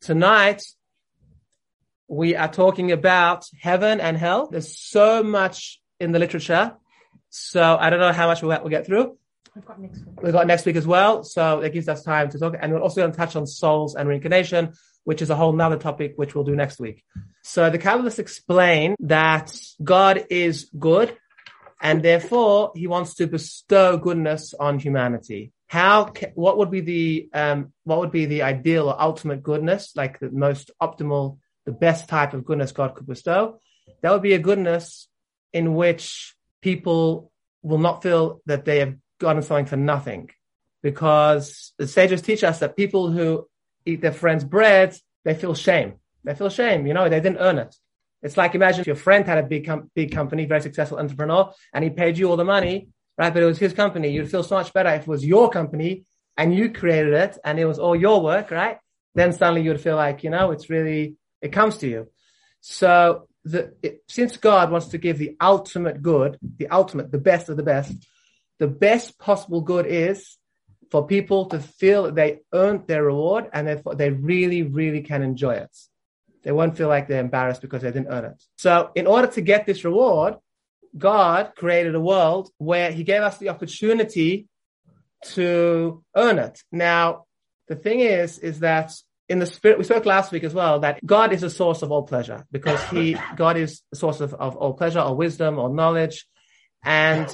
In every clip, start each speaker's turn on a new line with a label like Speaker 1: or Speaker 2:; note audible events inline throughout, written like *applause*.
Speaker 1: Tonight, we are talking about heaven and hell. There's so much in the literature. So I don't know how much we'll, we'll get through.
Speaker 2: We've got next week.
Speaker 1: We've got next week as well. So it gives us time to talk. And we're also going to touch on souls and reincarnation, which is a whole nother topic, which we'll do next week. So the Kabbalists explain that God is good and therefore he wants to bestow goodness on humanity. How, ca- what would be the, um, what would be the ideal or ultimate goodness, like the most optimal, the best type of goodness God could bestow? That would be a goodness in which people will not feel that they have gotten something for nothing. Because the sages teach us that people who eat their friend's bread, they feel shame. They feel shame, you know, they didn't earn it. It's like imagine if your friend had a big com- big company, very successful entrepreneur, and he paid you all the money, right? But it was his company. You'd feel so much better if it was your company and you created it and it was all your work, right? Then suddenly you'd feel like, you know, it's really, it comes to you. So the, it, since God wants to give the ultimate good, the ultimate, the best of the best, the best possible good is for people to feel that they earned their reward and therefore they really, really can enjoy it. They won't feel like they're embarrassed because they didn't earn it. So in order to get this reward, God created a world where he gave us the opportunity to earn it. Now, the thing is, is that in the spirit, we spoke last week as well, that God is a source of all pleasure because he, God is the source of, of all pleasure or wisdom or knowledge. And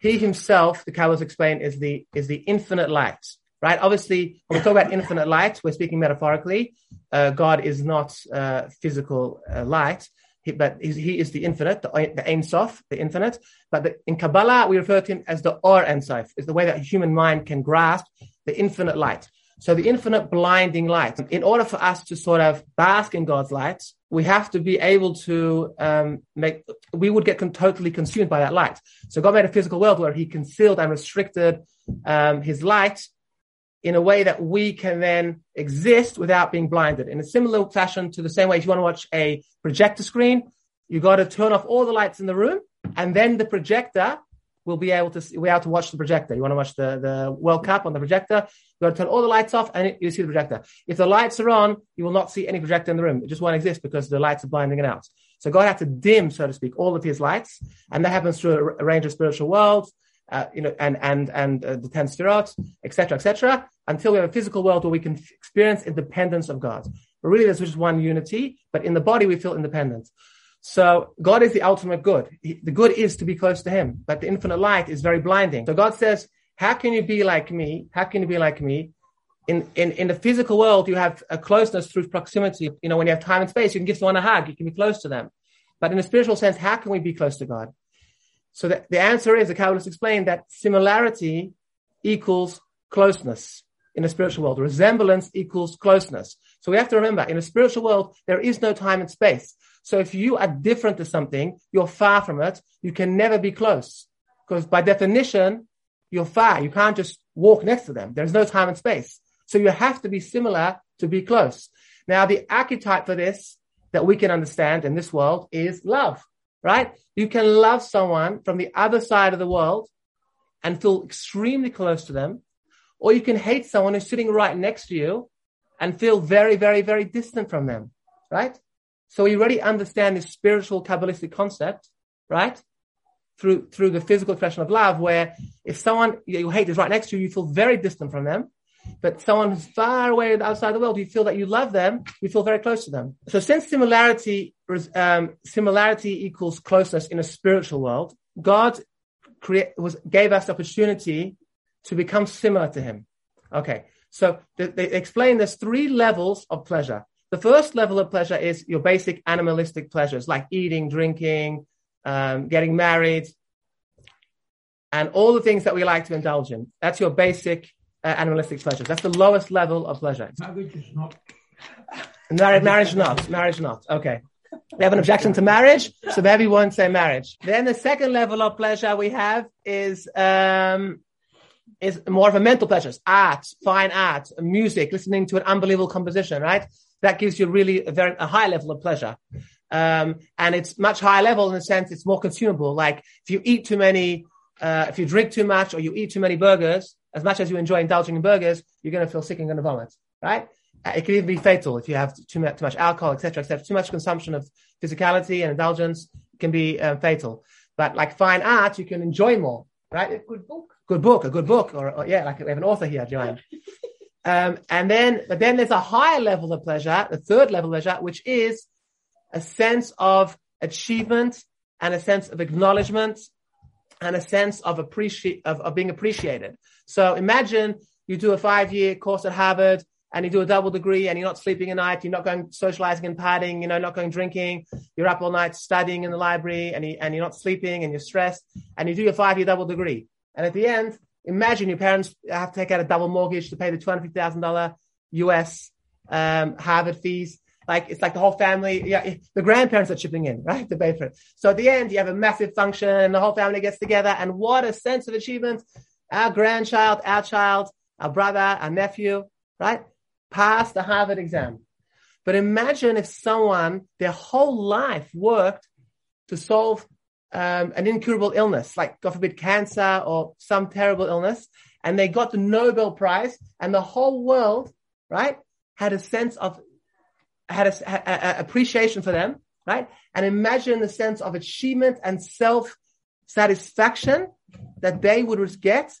Speaker 1: he himself, the Kabbalists explain, is the, is the infinite light, right? Obviously, when we talk about infinite light, we're speaking metaphorically. Uh, God is not uh, physical uh, light, he, but he, is the infinite, the, the Ein Sof, the infinite. But the, in Kabbalah, we refer to him as the Or Ein Sof, It's the way that human mind can grasp the infinite light. So the infinite blinding light. In order for us to sort of bask in God's light, we have to be able to um, make. We would get con- totally consumed by that light. So God made a physical world where He concealed and restricted um, His light in a way that we can then exist without being blinded. In a similar fashion to the same way, if you want to watch a projector screen, you got to turn off all the lights in the room, and then the projector will be able to we able to watch the projector. You want to watch the, the World Cup on the projector, you got to turn all the lights off and you see the projector. If the lights are on, you will not see any projector in the room. It just won't exist because the lights are blinding it out. So God had to dim, so to speak, all of his lights, and that happens through a range of spiritual worlds, uh, you know, and and and uh, the ten sefirot, etc., etc., until we have a physical world where we can experience independence of God. But really, there's just one unity, but in the body we feel independent. So God is the ultimate good. He, the good is to be close to Him, but the infinite light is very blinding. So God says, "How can you be like me? How can you be like me?" In, in, in the physical world, you have a closeness through proximity. You know, when you have time and space, you can give someone a hug, you can be close to them. But in a spiritual sense, how can we be close to God? So the, the answer is, the Kabbalists explain that similarity equals closeness in the spiritual world. Resemblance equals closeness. So we have to remember, in a spiritual world, there is no time and space. So if you are different to something, you're far from it, you can never be close. Because by definition, you're far. You can't just walk next to them. There's no time and space. So you have to be similar to be close. Now, the archetype for this that we can understand in this world is love, right? You can love someone from the other side of the world and feel extremely close to them, or you can hate someone who's sitting right next to you and feel very, very, very distant from them, right? So we already understand this spiritual Kabbalistic concept, right? Through, through the physical expression of love, where if someone you hate is right next to you, you feel very distant from them. But someone who's far away outside the world, you feel that you love them, you feel very close to them. So since similarity, um, similarity equals closeness in a spiritual world, God create, was, gave us the opportunity to become similar to him. Okay. So they, they explain there's three levels of pleasure. The first level of pleasure is your basic animalistic pleasures like eating, drinking, um, getting married, and all the things that we like to indulge in. That's your basic uh, animalistic pleasures. That's the lowest level of pleasure.
Speaker 3: Marriage is not.
Speaker 1: Marriage, marriage not. Marriage not. Okay. We have an objection to marriage, so maybe we won't say marriage. Then the second level of pleasure we have is um, is more of a mental pleasures, art, fine art, music, listening to an unbelievable composition, right? That gives you really a very a high level of pleasure. Um, and it's much higher level in the sense it's more consumable. Like if you eat too many, uh, if you drink too much or you eat too many burgers, as much as you enjoy indulging in burgers, you're going to feel sick and going to vomit, right? Uh, It can even be fatal if you have too much, too much alcohol, etc., etc. Too much consumption of physicality and indulgence can be um, fatal. But like fine art, you can enjoy more, right? A good book, good book, a good book, or, or yeah, like we have an author here, Joanne. *laughs* Um, and then, but then there's a higher level of pleasure, the third level of pleasure, which is a sense of achievement and a sense of acknowledgement and a sense of appreciate of, of being appreciated. So imagine you do a five year course at Harvard and you do a double degree and you're not sleeping at night, you're not going socializing and partying, you know, not going drinking, you're up all night studying in the library and, you, and you're not sleeping and you're stressed and you do your five year double degree. And at the end, imagine your parents have to take out a double mortgage to pay the $250,000 US um, Harvard fees. Like it's like the whole family, yeah, the grandparents are chipping in, right, to pay for it. So at the end, you have a massive function, and the whole family gets together, and what a sense of achievement! Our grandchild, our child, our brother, our nephew, right, passed the Harvard exam. But imagine if someone their whole life worked to solve um, an incurable illness, like God forbid cancer or some terrible illness, and they got the Nobel Prize, and the whole world, right, had a sense of had a, a, a appreciation for them, right? And imagine the sense of achievement and self satisfaction that they would get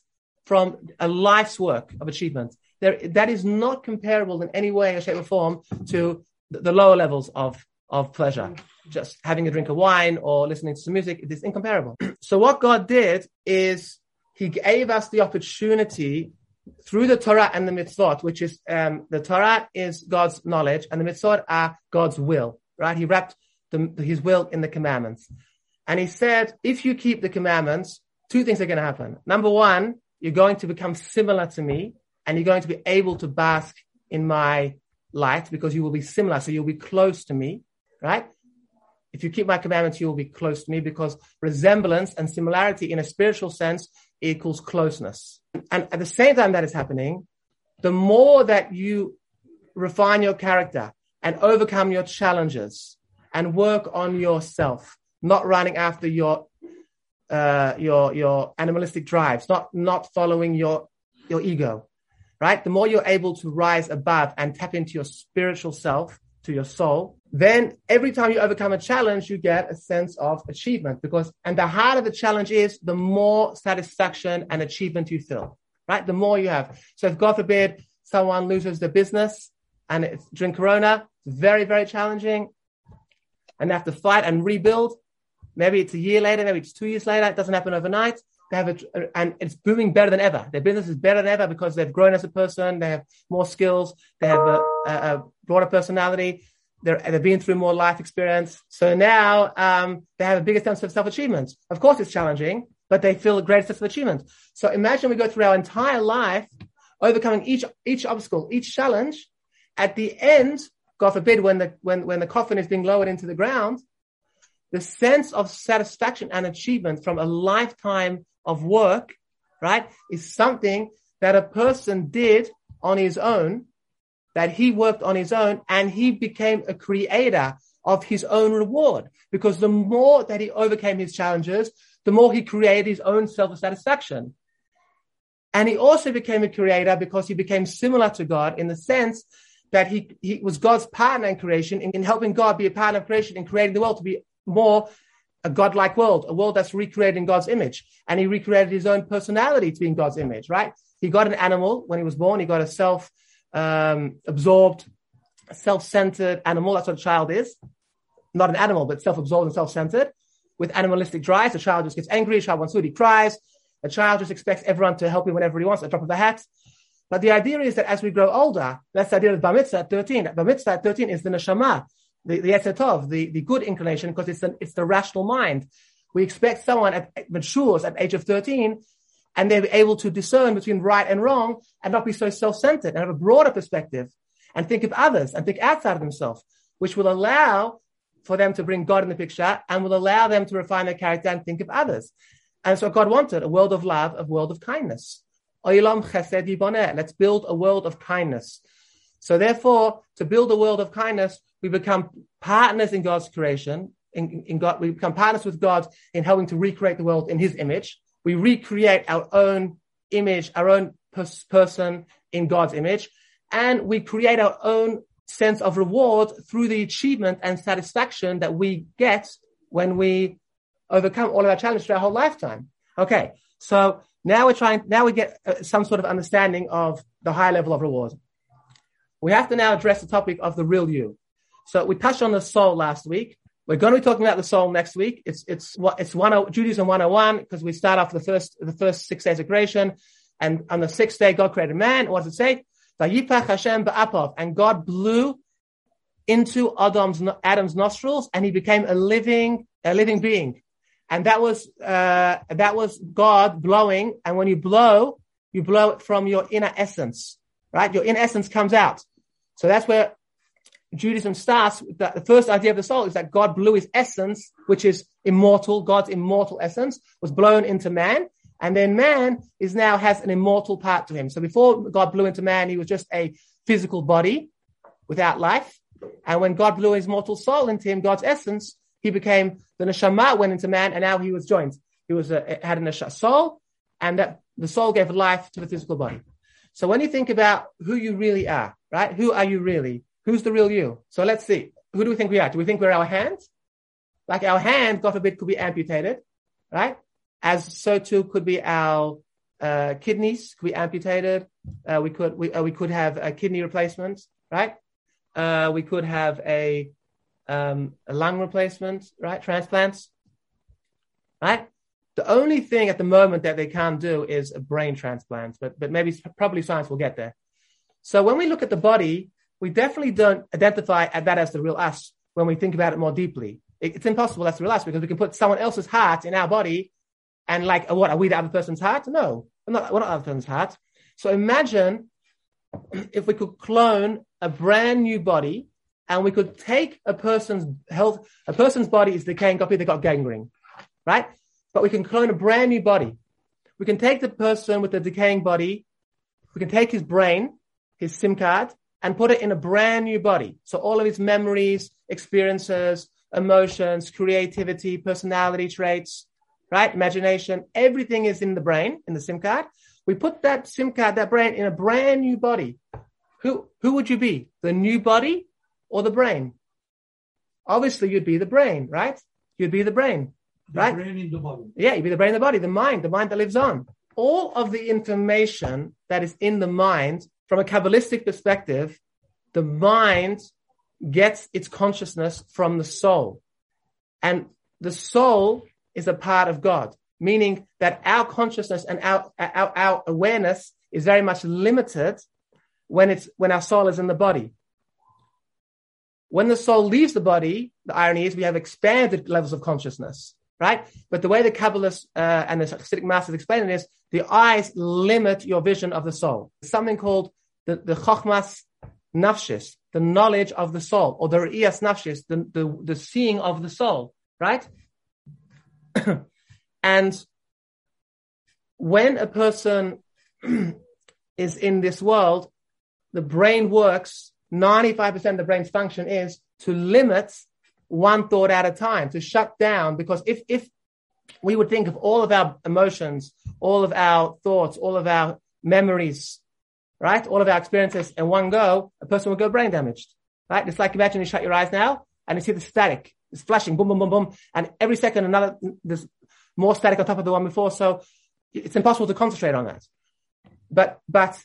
Speaker 1: from a life's work of achievement. There, that is not comparable in any way, shape, or form to the, the lower levels of of pleasure. Just having a drink of wine or listening to some music, it is incomparable. *clears throat* so what God did is He gave us the opportunity through the Torah and the mitzvot, which is um, the Torah is God's knowledge and the mitzvot are God's will, right? He wrapped the, his will in the commandments. And he said, if you keep the commandments, two things are going to happen. Number one, you're going to become similar to me and you're going to be able to bask in my light because you will be similar. So you'll be close to me, right? If you keep my commandments, you will be close to me because resemblance and similarity in a spiritual sense equals closeness. And at the same time that is happening, the more that you refine your character and overcome your challenges and work on yourself, not running after your uh, your your animalistic drives, not not following your your ego, right? The more you're able to rise above and tap into your spiritual self, to your soul, then every time you overcome a challenge, you get a sense of achievement because, and the harder the challenge is, the more satisfaction and achievement you feel, right? The more you have. So if God forbid someone loses their business and it's during Corona, it's very, very challenging and they have to fight and rebuild. Maybe it's a year later, maybe it's two years later. It doesn't happen overnight. They have a, uh, and it's booming better than ever. Their business is better than ever because they've grown as a person. They have more skills. They have a, a, a broader personality. They're, they've been through more life experience. So now, um, they have a bigger sense of self-achievement. Of course, it's challenging, but they feel a greater sense of achievement. So imagine we go through our entire life, overcoming each, each obstacle, each challenge. At the end, God forbid, when the, when, when the coffin is being lowered into the ground, the sense of satisfaction and achievement from a lifetime of work, right, is something that a person did on his own, that he worked on his own, and he became a creator of his own reward. Because the more that he overcame his challenges, the more he created his own self-satisfaction. And he also became a creator because he became similar to God in the sense that he, he was God's partner in creation, in, in helping God be a partner of creation, in creating the world to be more a godlike world, a world that's recreated in God's image. And he recreated his own personality to be in God's image, right? He got an animal when he was born. He got a self um, absorbed, self centered animal. That's what a child is. Not an animal, but self absorbed and self centered. With animalistic drives, a child just gets angry. A child wants food, he cries. A child just expects everyone to help him whenever he wants, the drop of a hat. But the idea is that as we grow older, that's the idea of Bar at 13. Bar at 13 is the neshama, the, the Tov, the, the good inclination, because it's it's the rational mind. We expect someone at, matures at age of 13 and they're able to discern between right and wrong and not be so self-centered and have a broader perspective and think of others and think outside of themselves, which will allow for them to bring God in the picture and will allow them to refine their character and think of others. And so God wanted a world of love, a world of kindness. Let's build a world of kindness. So therefore, to build a world of kindness, we become partners in God's creation. In, in God, we become partners with God in helping to recreate the world in His image. We recreate our own image, our own pers- person in God's image, and we create our own sense of reward through the achievement and satisfaction that we get when we overcome all of our challenges through our whole lifetime. Okay, so now we're trying, now we get uh, some sort of understanding of the high level of reward. We have to now address the topic of the real you. So we touched on the soul last week. We're going to be talking about the soul next week. It's it's what it's one Judaism 101 because we start off the first the first six days of creation, and on the sixth day God created man. What does it say? Hashem ba'apov, and God blew into Adam's Adam's nostrils, and he became a living a living being, and that was uh, that was God blowing. And when you blow, you blow it from your inner essence, right? Your inner essence comes out. So that's where Judaism starts. The, the first idea of the soul is that God blew His essence, which is immortal. God's immortal essence was blown into man, and then man is now has an immortal part to him. So before God blew into man, he was just a physical body without life. And when God blew his mortal soul into him, God's essence, he became the neshama went into man, and now he was joined. He was a, had a neshama soul, and that the soul gave life to the physical body. So when you think about who you really are, right? Who are you really? Who's the real you? So let's see. Who do we think we are? Do we think we're our hands? Like our hand, God forbid, could be amputated, right? as so too could be our uh, kidneys could be amputated. Uh, we could we, uh, we could have a kidney replacement, right? Uh, we could have a um, a lung replacement, right? Transplants, right? The only thing at the moment that they can't do is a brain transplant, but but maybe probably science will get there. So when we look at the body, we definitely don't identify that as the real us when we think about it more deeply. it's impossible that's the real us because we can put someone else's heart in our body and like, what, are we the other person's heart? No, we're not, we're not the other person's heart. So imagine *clears throat* if we could clone a brand new body and we could take a person's health, a person's body is decaying, copy, they got gangrene, right? But we can clone a brand new body. We can take the person with the decaying body, we can take his brain, his SIM card, and put it in a brand new body. So all of his memories, experiences, emotions, creativity, personality traits, right? Imagination, everything is in the brain, in the SIM card. We put that SIM card, that brain in a brand new body. Who, who would you be? The new body or the brain? Obviously, you'd be the brain, right? You'd be the brain,
Speaker 2: the
Speaker 1: right?
Speaker 2: Brain in the body.
Speaker 1: Yeah, you'd be the brain in the body, the mind, the mind that lives on. All of the information that is in the mind, from a Kabbalistic perspective, the mind gets its consciousness from the soul. And the soul is a part of God, meaning that our consciousness and our, our, our awareness is very much limited when it's, when our soul is in the body. When the soul leaves the body, the irony is we have expanded levels of consciousness, right? But the way the Kabbalists uh, and the Hasidic masters explain it is the eyes limit your vision of the soul. something called the, the Chochmas Nafshis, the knowledge of the soul, or the Re'iyas Nafshis, the, the, the seeing of the soul, right? *clears throat* and when a person *clears throat* is in this world, the brain works, 95% of the brain's function is to limit one thought at a time, to shut down. Because if, if we would think of all of our emotions, all of our thoughts, all of our memories, right? All of our experiences in one go, a person would go brain damaged, right? It's like imagine you shut your eyes now and you see the static. It's flashing, boom, boom, boom, boom. And every second, another, there's more static on top of the one before. So it's impossible to concentrate on that. But, but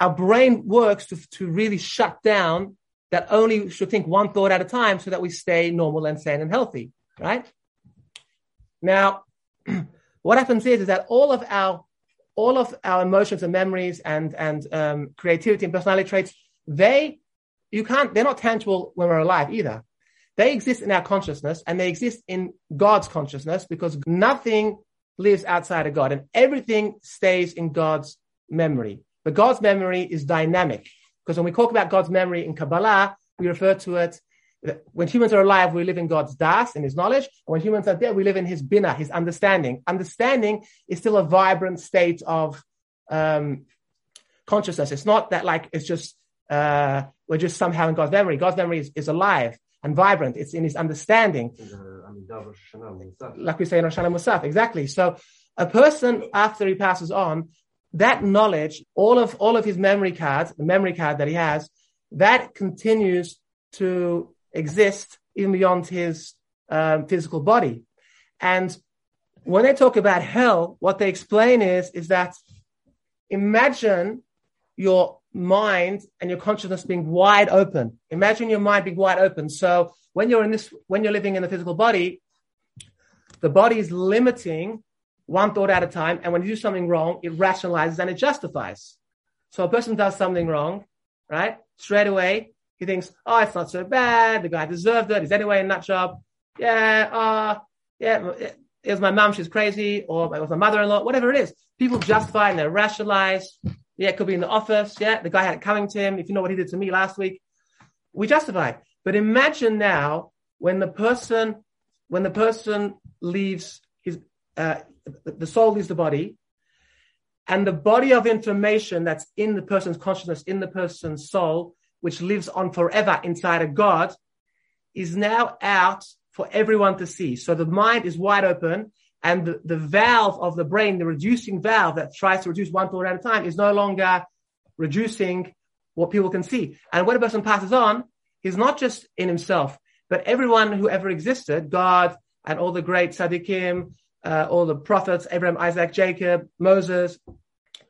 Speaker 1: our brain works to, to really shut down that only should think one thought at a time so that we stay normal and sane and healthy, right? Now, *clears throat* what happens is, is that all of our, all of our emotions and memories and, and um, creativity and personality traits, they, you can't, they're not tangible when we're alive either. They exist in our consciousness and they exist in God's consciousness because nothing lives outside of God and everything stays in God's memory. But God's memory is dynamic because when we talk about God's memory in Kabbalah, we refer to it when humans are alive, we live in God's das, in his knowledge. When humans are dead, we live in his bina, his understanding. Understanding is still a vibrant state of um, consciousness. It's not that like it's just uh, we're just somehow in God's memory. God's memory is, is alive and vibrant. It's in his understanding. Like we say in Rosh Musaf, exactly. So a person, after he passes on, that knowledge, all of all of his memory cards, the memory card that he has, that continues to exist even beyond his um, physical body. And when they talk about hell, what they explain is is that imagine your mind and your consciousness being wide open. Imagine your mind being wide open. So when you're in this, when you're living in the physical body, the body is limiting one thought at a time. And when you do something wrong, it rationalizes and it justifies. So a person does something wrong, right? Straight away, he thinks, oh, it's not so bad. The guy deserved it. He's anyway in that job. Yeah, uh, yeah, it was my mom, she's crazy, or it was my mother-in-law, whatever it is. People justify and they rationalize. Yeah, it could be in the office. Yeah, the guy had it coming to him. If you know what he did to me last week, we justify. But imagine now when the person, when the person leaves his, uh, the soul leaves the body, and the body of information that's in the person's consciousness, in the person's soul, which lives on forever inside of God, is now out for everyone to see. So the mind is wide open and the, the valve of the brain, the reducing valve that tries to reduce one thought at a time is no longer reducing what people can see. And when a person passes on, he's not just in himself, but everyone who ever existed, God and all the great Tzaddikim, uh, all the prophets, Abraham, Isaac, Jacob, Moses,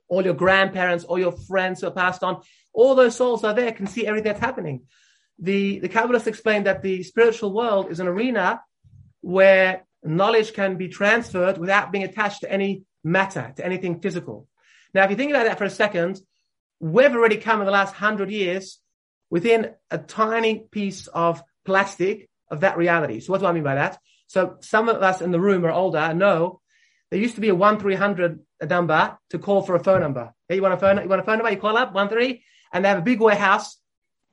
Speaker 1: all your grandparents, all your friends who passed on, all those souls are there, can see everything that's happening the, the Kabbalists explain that the spiritual world is an arena where knowledge can be transferred without being attached to any matter, to anything physical. Now, if you think about that for a second, we've already come in the last hundred years within a tiny piece of plastic of that reality. So what do I mean by that? So some of us in the room are older know there used to be a one three hundred number to call for a phone number. Hey, you want a phone? You want a phone number? You call up one three, and they have a big warehouse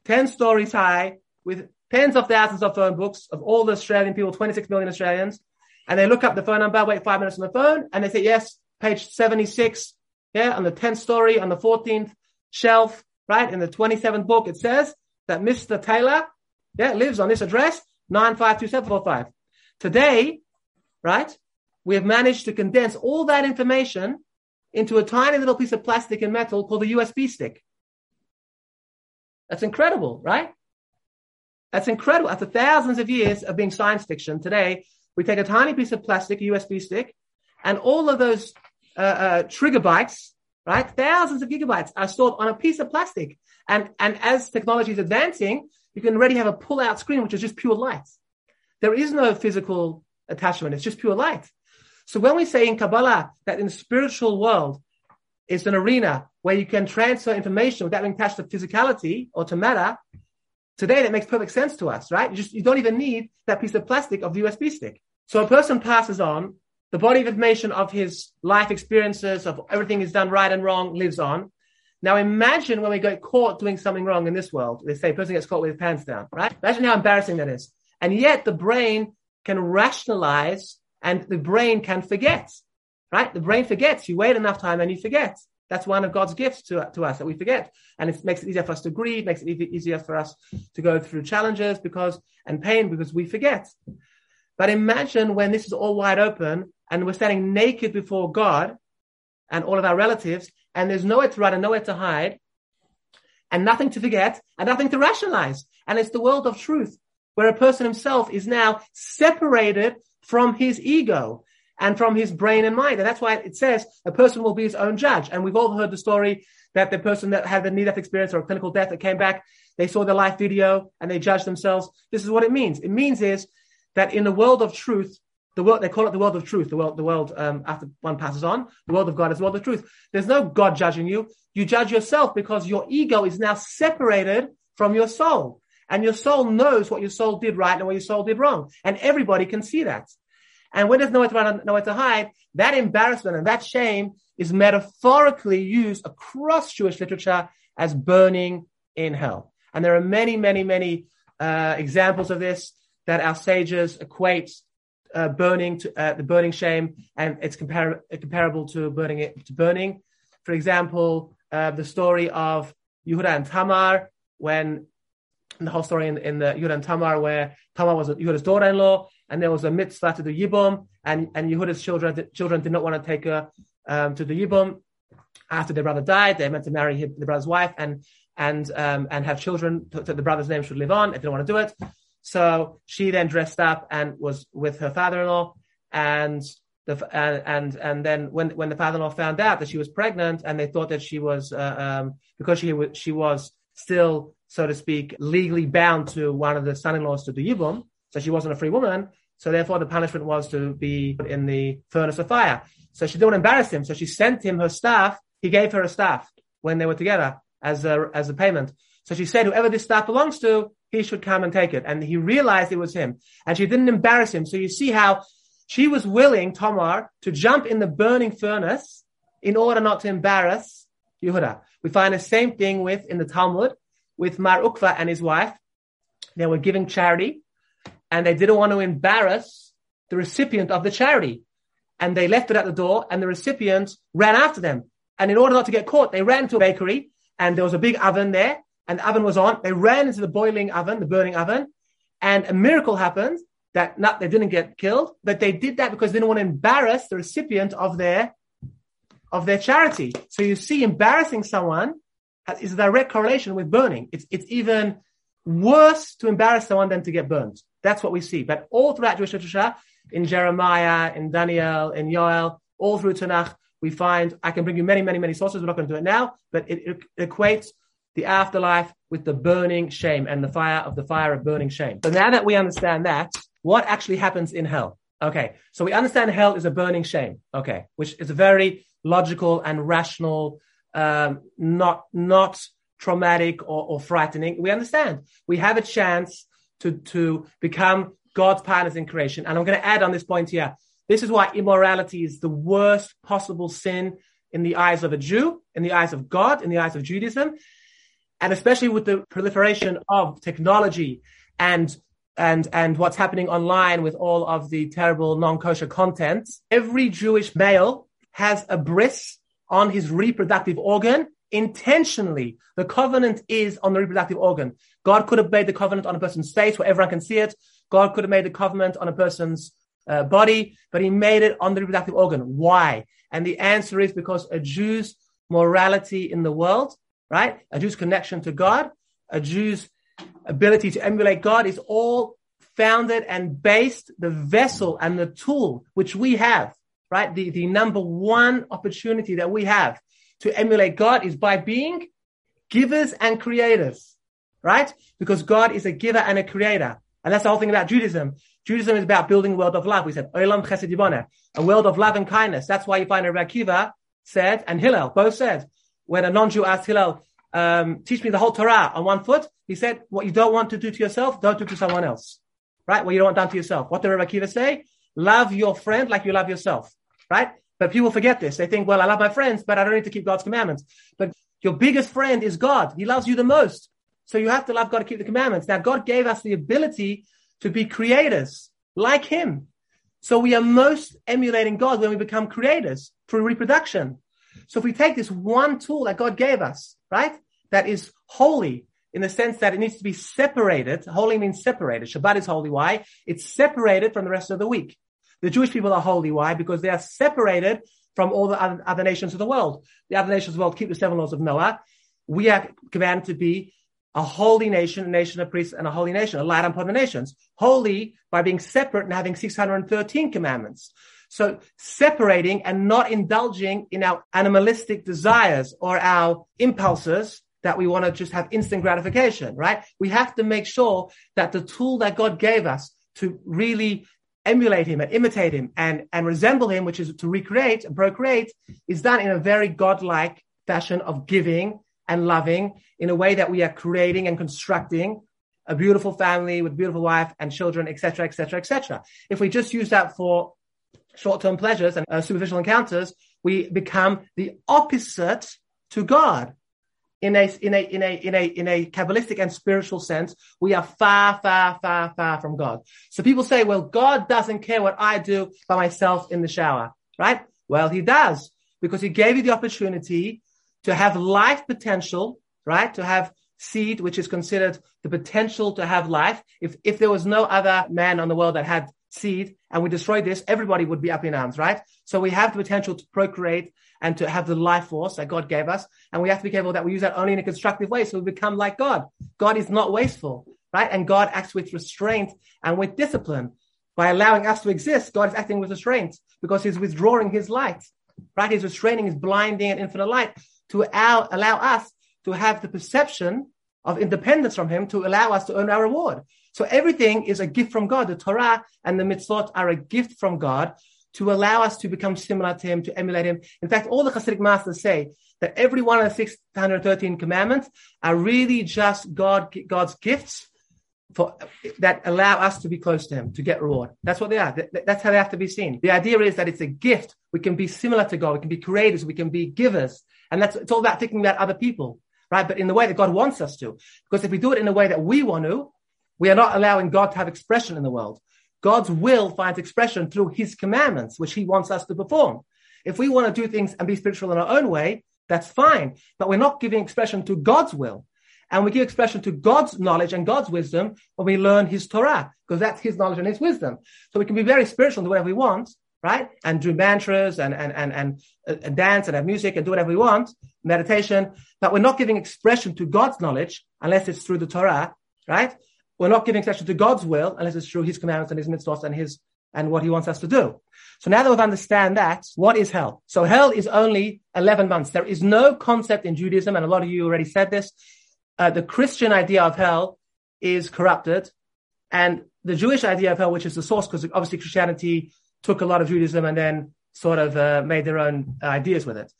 Speaker 1: 10 stories high with tens of thousands of phone books of all the Australian people, 26 million Australians. And they look up the phone number, wait five minutes on the phone, and they say, yes, page 76, yeah, on the 10th story, on the 14th shelf, right, in the 27th book, it says that Mr. Taylor, yeah, lives on this address, 952745. Today, right, we have managed to condense all that information into a tiny little piece of plastic and metal called a USB stick. That's incredible, right? That's incredible. After thousands of years of being science fiction, today we take a tiny piece of plastic, a USB stick, and all of those uh, uh, terabytes, right? Thousands of gigabytes are stored on a piece of plastic. And, and as technology is advancing, you can already have a pull-out screen, which is just pure light. There is no physical attachment. It's just pure light. So when we say in Kabbalah that in the spiritual world, it's an arena where you can transfer information without being attached to physicality or to matter. Today, that makes perfect sense to us, right? You just, you don't even need that piece of plastic of the USB stick. So a person passes on, the body of information of his life experiences, of everything he's done right and wrong, lives on. Now imagine when we get caught doing something wrong in this world. They say a person gets caught with his pants down, right? Imagine how embarrassing that is. And yet the brain can rationalize and the brain can forget, right? The brain forgets. You wait enough time and you forget. That's one of God's gifts to, to us that we forget. And it makes it easier for us to grieve, makes it easier for us to go through challenges because, and pain because we forget. But imagine when this is all wide open and we're standing naked before God and all of our relatives and there's nowhere to run and nowhere to hide and nothing to forget and nothing to rationalize. And it's the world of truth where a person himself is now separated from his ego and from his brain and mind. And that's why it says a person will be his own judge. And we've all heard the story that the person that had the near death experience or a clinical death that came back, they saw the life video and they judged themselves. This is what it means. It means is that in the world of truth, the world, they call it the world of truth, the world, the world, um, after one passes on, the world of God is the world of truth. There's no God judging you. You judge yourself because your ego is now separated from your soul. And your soul knows what your soul did right and what your soul did wrong. And everybody can see that. And when there's nowhere to run, nowhere to hide, that embarrassment and that shame is metaphorically used across Jewish literature as burning in hell. And there are many, many, many uh, examples of this that our sages equate uh, burning to uh, the burning shame, and it's compar- comparable to burning it to burning. For example, uh, the story of Yehuda and Tamar, when the whole story in, in the Yehuda and Tamar, where Tamar was Yehuda's daughter-in-law, and there was a mitzvah to the Yibum, and, and Yehuda's children, children did not want to take her um, to the Yibum. after their brother died, they meant to marry his, the brother's wife and and um, and have children. So the brother's name should live on if they don't want to do it. So she then dressed up and was with her father-in-law, and the and and, and then when when the father-in-law found out that she was pregnant, and they thought that she was uh, um, because she was she was still so to speak legally bound to one of the son-in-laws to do yibum, so she wasn't a free woman. So therefore, the punishment was to be put in the furnace of fire. So she didn't embarrass him. So she sent him her staff. He gave her a staff when they were together as a, as a payment. So she said, whoever this staff belongs to, he should come and take it. And he realized it was him. And she didn't embarrass him. So you see how she was willing, Tamar, to jump in the burning furnace in order not to embarrass Yehuda. We find the same thing with in the Talmud with Mar Ukva and his wife. They were giving charity and they didn't want to embarrass the recipient of the charity. And they left it at the door and the recipient ran after them. And in order not to get caught, they ran to a bakery and there was a big oven there and the oven was on. They ran into the boiling oven, the burning oven, and a miracle happened that not, they didn't get killed, but they did that because they didn't want to embarrass the recipient of their, of their charity. So you see, embarrassing someone is a direct correlation with burning. It's, it's even worse to embarrass someone than to get burned. That's what we see. But all throughout Jewish literature, in Jeremiah, in Daniel, in Yoel, all through Tanakh, we find, I can bring you many, many, many sources. We're not going to do it now, but it, it equates the afterlife with the burning shame and the fire of the fire of burning shame. So now that we understand that, what actually happens in hell? Okay. So we understand hell is a burning shame. Okay. Which is a very logical and rational, um, not, not traumatic or, or frightening. We understand we have a chance to, to become God's partners in creation. And I'm going to add on this point here. This is why immorality is the worst possible sin in the eyes of a Jew, in the eyes of God, in the eyes of Judaism and especially with the proliferation of technology and and and what's happening online with all of the terrible non-kosher content, every Jewish male has a bris on his reproductive organ intentionally. The covenant is on the reproductive organ. God could have made the covenant on a person's face where everyone can see it. God could have made the covenant on a person's uh, body, but he made it on the reproductive organ. Why? And the answer is because a Jew's morality in the world right? A Jew's connection to God, a Jew's ability to emulate God is all founded and based the vessel and the tool which we have, right? The, the number one opportunity that we have to emulate God is by being givers and creators, right? Because God is a giver and a creator. And that's the whole thing about Judaism. Judaism is about building a world of love. We said, Olam Chesed a world of love and kindness. That's why you find Rabbi Akiva said, and Hillel both said, when a non-Jew asked Hillel, um, teach me the whole Torah on one foot, he said, what you don't want to do to yourself, don't do to someone else. Right? What you don't want done to yourself. What did Rabbi Akiva say? Love your friend like you love yourself. Right? But people forget this. They think, well, I love my friends, but I don't need to keep God's commandments. But your biggest friend is God. He loves you the most. So you have to love God to keep the commandments. Now, God gave us the ability to be creators like Him. So we are most emulating God when we become creators through reproduction. So if we take this one tool that God gave us, right, that is holy in the sense that it needs to be separated. Holy means separated. Shabbat is holy. Why? It's separated from the rest of the week. The Jewish people are holy. Why? Because they are separated from all the other, other nations of the world. The other nations of the world keep the seven laws of Noah. We are commanded to be a holy nation, a nation of priests, and a holy nation, a light upon the nations. Holy by being separate and having 613 commandments. So separating and not indulging in our animalistic desires or our impulses that we want to just have instant gratification, right? We have to make sure that the tool that God gave us to really emulate him and imitate him and, and resemble him, which is to recreate and procreate, is done in a very godlike fashion of giving and loving in a way that we are creating and constructing a beautiful family with beautiful wife and children, etc., etc., etc. If we just use that for short-term pleasures and uh, superficial encounters, we become the opposite to God. In a, in a, in a, in a, in a Kabbalistic and spiritual sense, we are far, far, far, far from God. So people say, well, God doesn't care what I do by myself in the shower, right? Well, he does because he gave you the opportunity to have life potential, right? To have seed, which is considered the potential to have life. If, if there was no other man on the world that had seed and we destroy this, everybody would be up in arms, right? So we have the potential to procreate and to have the life force that God gave us. And we have to be careful that we use that only in a constructive way. So we become like God. God is not wasteful, right? And God acts with restraint and with discipline. By allowing us to exist, God is acting with restraint because he's withdrawing his light, right? He's restraining his blinding and infinite light to allow, allow us to have the perception of independence from him to allow us to earn our reward. So everything is a gift from God. The Torah and the mitzvot are a gift from God to allow us to become similar to him, to emulate him. In fact, all the Hasidic masters say that every one of the 613 commandments are really just God, God's gifts for, that allow us to be close to him, to get reward. That's what they are. That's how they have to be seen. The idea is that it's a gift. We can be similar to God. We can be creators. We can be givers. And that's, it's all about thinking about other people, right? But in the way that God wants us to. Because if we do it in a way that we want to, we are not allowing God to have expression in the world. God's will finds expression through his commandments, which he wants us to perform. If we want to do things and be spiritual in our own way, that's fine. But we're not giving expression to God's will. And we give expression to God's knowledge and God's wisdom when we learn his Torah, because that's his knowledge and his wisdom. So we can be very spiritual and do whatever we want, right? And do mantras and, and, and, and, uh, and dance and have music and do whatever we want, meditation. But we're not giving expression to God's knowledge unless it's through the Torah, right? We're not giving expression to God's will unless it's through his commandments and his mitzvahs and his, and what he wants us to do. So now that we've understand that, what is hell? So hell is only 11 months. There is no concept in Judaism, and a lot of you already said this. Uh, the Christian idea of hell is corrupted, and the Jewish idea of hell, which is the source, because obviously Christianity took a lot of Judaism and then sort of uh, made their own ideas with it.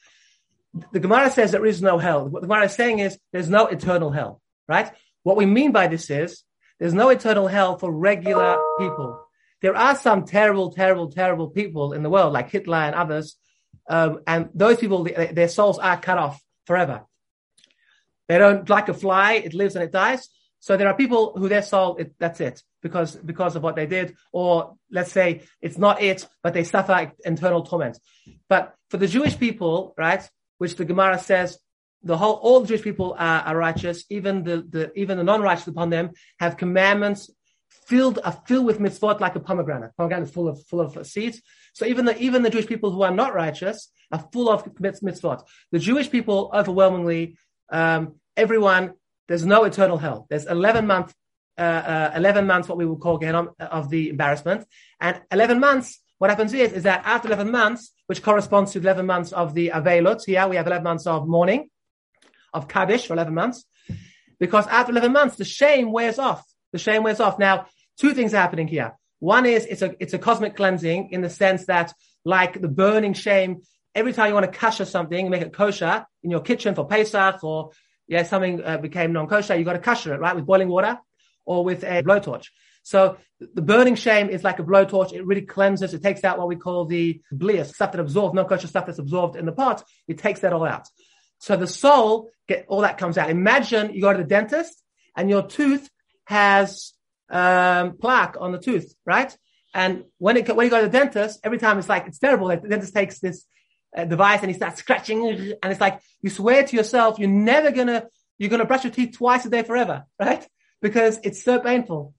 Speaker 1: The Gemara says there is no hell. What the Gemara is saying is there's no eternal hell, right? What we mean by this is there's no eternal hell for regular people. There are some terrible, terrible, terrible people in the world, like Hitler and others. Um, and those people, their souls are cut off forever. They don't like a fly; it lives and it dies. So there are people who their soul, it, that's it, because because of what they did, or let's say it's not it, but they suffer internal torment. But for the Jewish people, right, which the Gemara says the whole all Jewish people are, are righteous, even the, the even the non-righteous upon them have commandments filled are filled with mitzvot like a pomegranate. Pomegranate is full of full of seeds. So even the even the Jewish people who are not righteous are full of mitzvot. The Jewish people overwhelmingly, um, everyone, there's no eternal hell. There's 11 months, uh, uh, 11 months, what we would call Gehenom of the embarrassment, and 11 months. What happens is, is that after 11 months, which corresponds to 11 months of the Avelut, here we have 11 months of mourning, of Kaddish for 11 months. Because after 11 months, the shame wears off. The shame wears off. Now, two things are happening here. One is it's a, it's a cosmic cleansing in the sense that like the burning shame, every time you want to kasher something, make it kosher in your kitchen for Pesach or yeah, something uh, became non-kosher, you got to kasher it, right? With boiling water or with a blowtorch. So the burning shame is like a blowtorch. It really cleanses. It takes out what we call the blias, stuff that absorbs, non-kosher stuff that's absorbed in the pot. It takes that all out. So the soul, get all that comes out. Imagine you go to the dentist and your tooth has um, plaque on the tooth, right? And when it when you go to the dentist, every time it's like it's terrible. Like the dentist takes this uh, device and he starts scratching, and it's like you swear to yourself you're never gonna you're gonna brush your teeth twice a day forever, *laughs* right? Because it's so painful.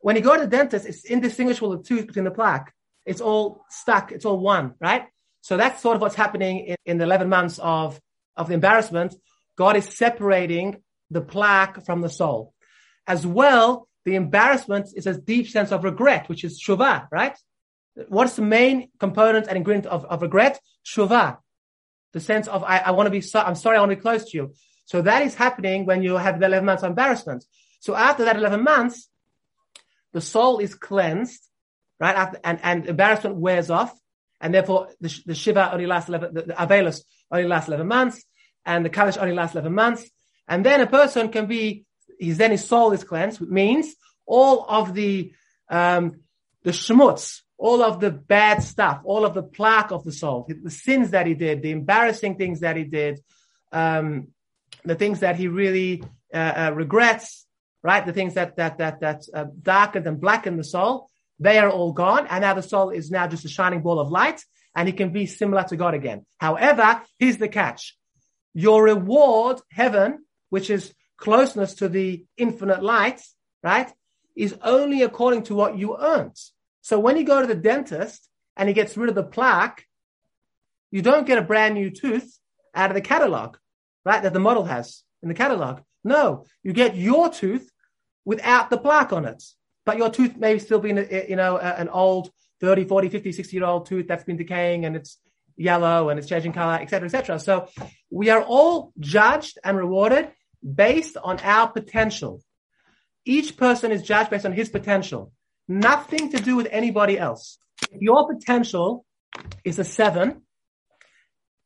Speaker 1: When you go to the dentist, it's indistinguishable the tooth between the plaque. It's all stuck. It's all one, right? So that's sort of what's happening in, in the 11 months of of the embarrassment, God is separating the plaque from the soul. As well, the embarrassment is a deep sense of regret, which is shuvah, right? What's the main component and ingredient of, of regret? Shuvah. The sense of, I, I want to be, so, I'm sorry, I want to be close to you. So that is happening when you have the 11 months of embarrassment. So after that 11 months, the soul is cleansed, right? After, and, and embarrassment wears off. And therefore the, the Shiva only lasts 11, the, the Avelus only lasts 11 months and the Kaddish only lasts 11 months. And then a person can be, his then his soul is cleansed, which means all of the, um, the shmutz, all of the bad stuff, all of the plaque of the soul, the sins that he did, the embarrassing things that he did, um, the things that he really uh, uh, regrets, right? The things that that that that uh, darkened and blackened the soul, they are all gone, and now the soul is now just a shining ball of light, and he can be similar to God again. However, here's the catch. Your reward, heaven, which is closeness to the infinite light, right, is only according to what you earned. So when you go to the dentist and he gets rid of the plaque, you don't get a brand new tooth out of the catalog, right? That the model has in the catalog. No, you get your tooth without the plaque on it. But your tooth may still be, eh, you know, an old 30, 40, 50, 60 year old tooth that's been decaying and it's yellow and it's changing color, etc., etc. So we are all judged and rewarded based on our potential. Each person is judged based on his potential. Nothing to do with anybody else. If your potential is a seven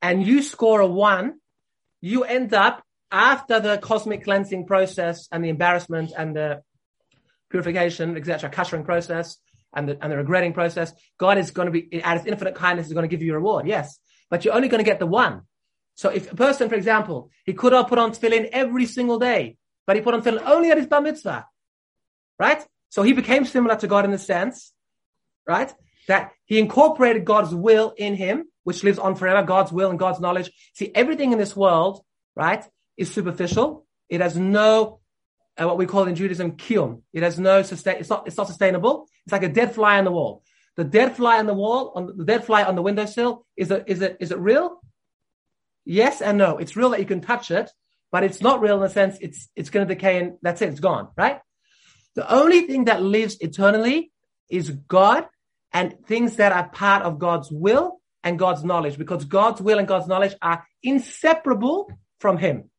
Speaker 1: and you score a one, you end up after the cosmic cleansing process and the embarrassment and the purification, etc., kashering process and the, and the regretting process, God is going to be, at his infinite kindness, is going to give you a reward. Yes. But you're only going to get the one. So if a person, for example, he could have put on tefillin every single day, but he put on tefillin only at his bar mitzvah, right? So he became similar to God in the sense, right? That he incorporated God's will in him, which lives on forever, God's will and God's knowledge. See, everything in this world, right, is superficial. It has no, uh, what we call in Judaism, kiyum. It has no sustain, it's not, it's not sustainable. It's like a dead fly on the wall. The dead fly on the wall, on the dead fly on the windowsill, is it, is it, is it real? Yes and no. It's real that you can touch it, but it's not real in the sense it's, it's going to decay and that's it. It's gone, right? The only thing that lives eternally is God and things that are part of God's will and God's knowledge because God's will and God's knowledge are inseparable from Him.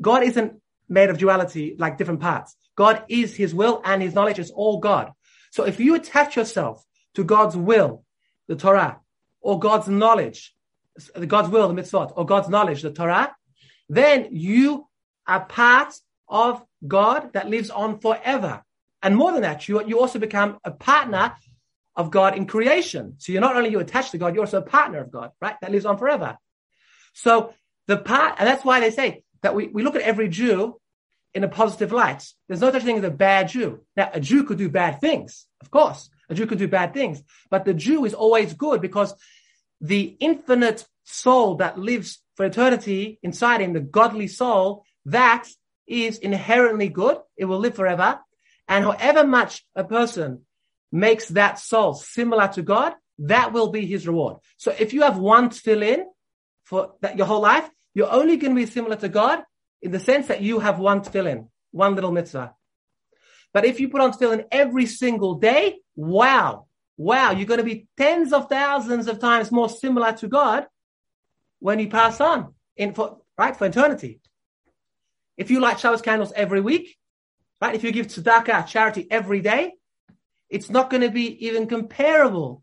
Speaker 1: God isn't made of duality like different parts. God is His will and His knowledge is all God. So if you attach yourself to God's will, the Torah, or God's knowledge, God's will, the mitzvot, or God's knowledge, the Torah, then you are part of God that lives on forever. And more than that, you, you also become a partner of God in creation. So you're not only you attached to God, you're also a partner of God, right? That lives on forever. So the part, and that's why they say that we, we look at every Jew in a positive light. There's no such thing as a bad Jew. Now, a Jew could do bad things, of course. A Jew could do bad things, but the Jew is always good because the infinite soul that lives for eternity inside him, the godly soul, that is inherently good. It will live forever. And however much a person makes that soul similar to God, that will be his reward. So if you have one tefillin for that your whole life, you're only going to be similar to God in the sense that you have one tefillin, one little mitzvah. But if you put on tefillin every single day, wow, wow, you're going to be tens of thousands of times more similar to God when you pass on in for, right, for eternity. If you light Shabbos candles every week, right? If you give tzedakah, charity every day, it's not going to be even comparable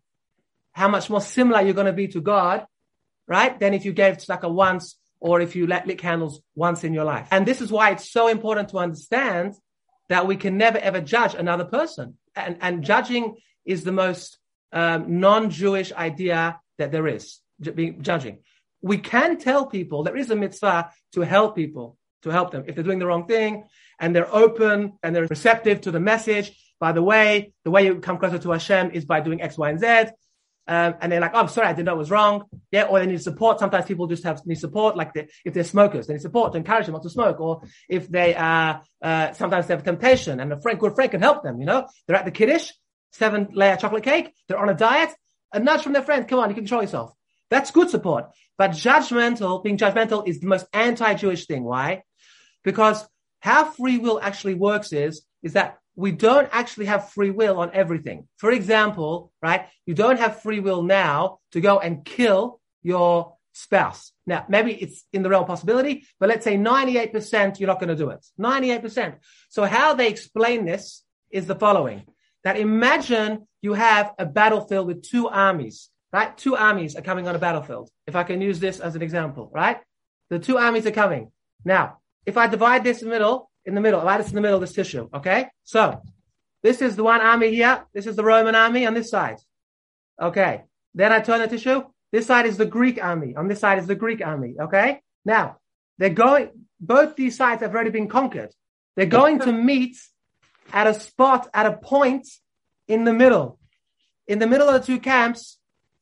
Speaker 1: how much more similar you're going to be to God, right? Than if you gave tzedakah once or if you lit, candles once in your life. And this is why it's so important to understand that we can never ever judge another person. And, and judging is the most um, non-Jewish idea that there is, being judging. We can tell people there is a mitzvah to help people to help them. If they're doing the wrong thing and they're open and they're receptive to the message, by the way, the way you come closer to Hashem is by doing X, Y, and Z. Um, and they're like, oh, I'm sorry, I didn't know it was wrong. Yeah, or they need support. Sometimes people just have need support, like they, if they're smokers, they need support to encourage them not to smoke. Or if they are, uh, sometimes they have temptation and a friend, good friend can help them, you know? They're at the kiddush, seven layer chocolate cake, they're on a diet, a nudge from their friend, come on, you can control yourself. That's good support. But judgmental, being judgmental is the most anti-Jewish thing. Why? Because how free will actually works is, is that we don't actually have free will on everything. For example, right? You don't have free will now to go and kill your spouse. Now, maybe it's in the realm possibility, but let's say 98% you're not going to do it. 98%. So how they explain this is the following. That imagine you have a battlefield with two armies, right? Two armies are coming on a battlefield. If I can use this as an example, right? The two armies are coming. Now, if I divide this middle, in the middle, divide this in the middle of this tissue, okay? So, this is the one army here. This is the Roman army on this side. Okay. Then I turn the tissue. This side is the Greek army. On this side is the Greek army. Okay. Now, they're going, both these sides have already been conquered. They're going to meet at a spot, at a point in the middle. In the middle of the two camps,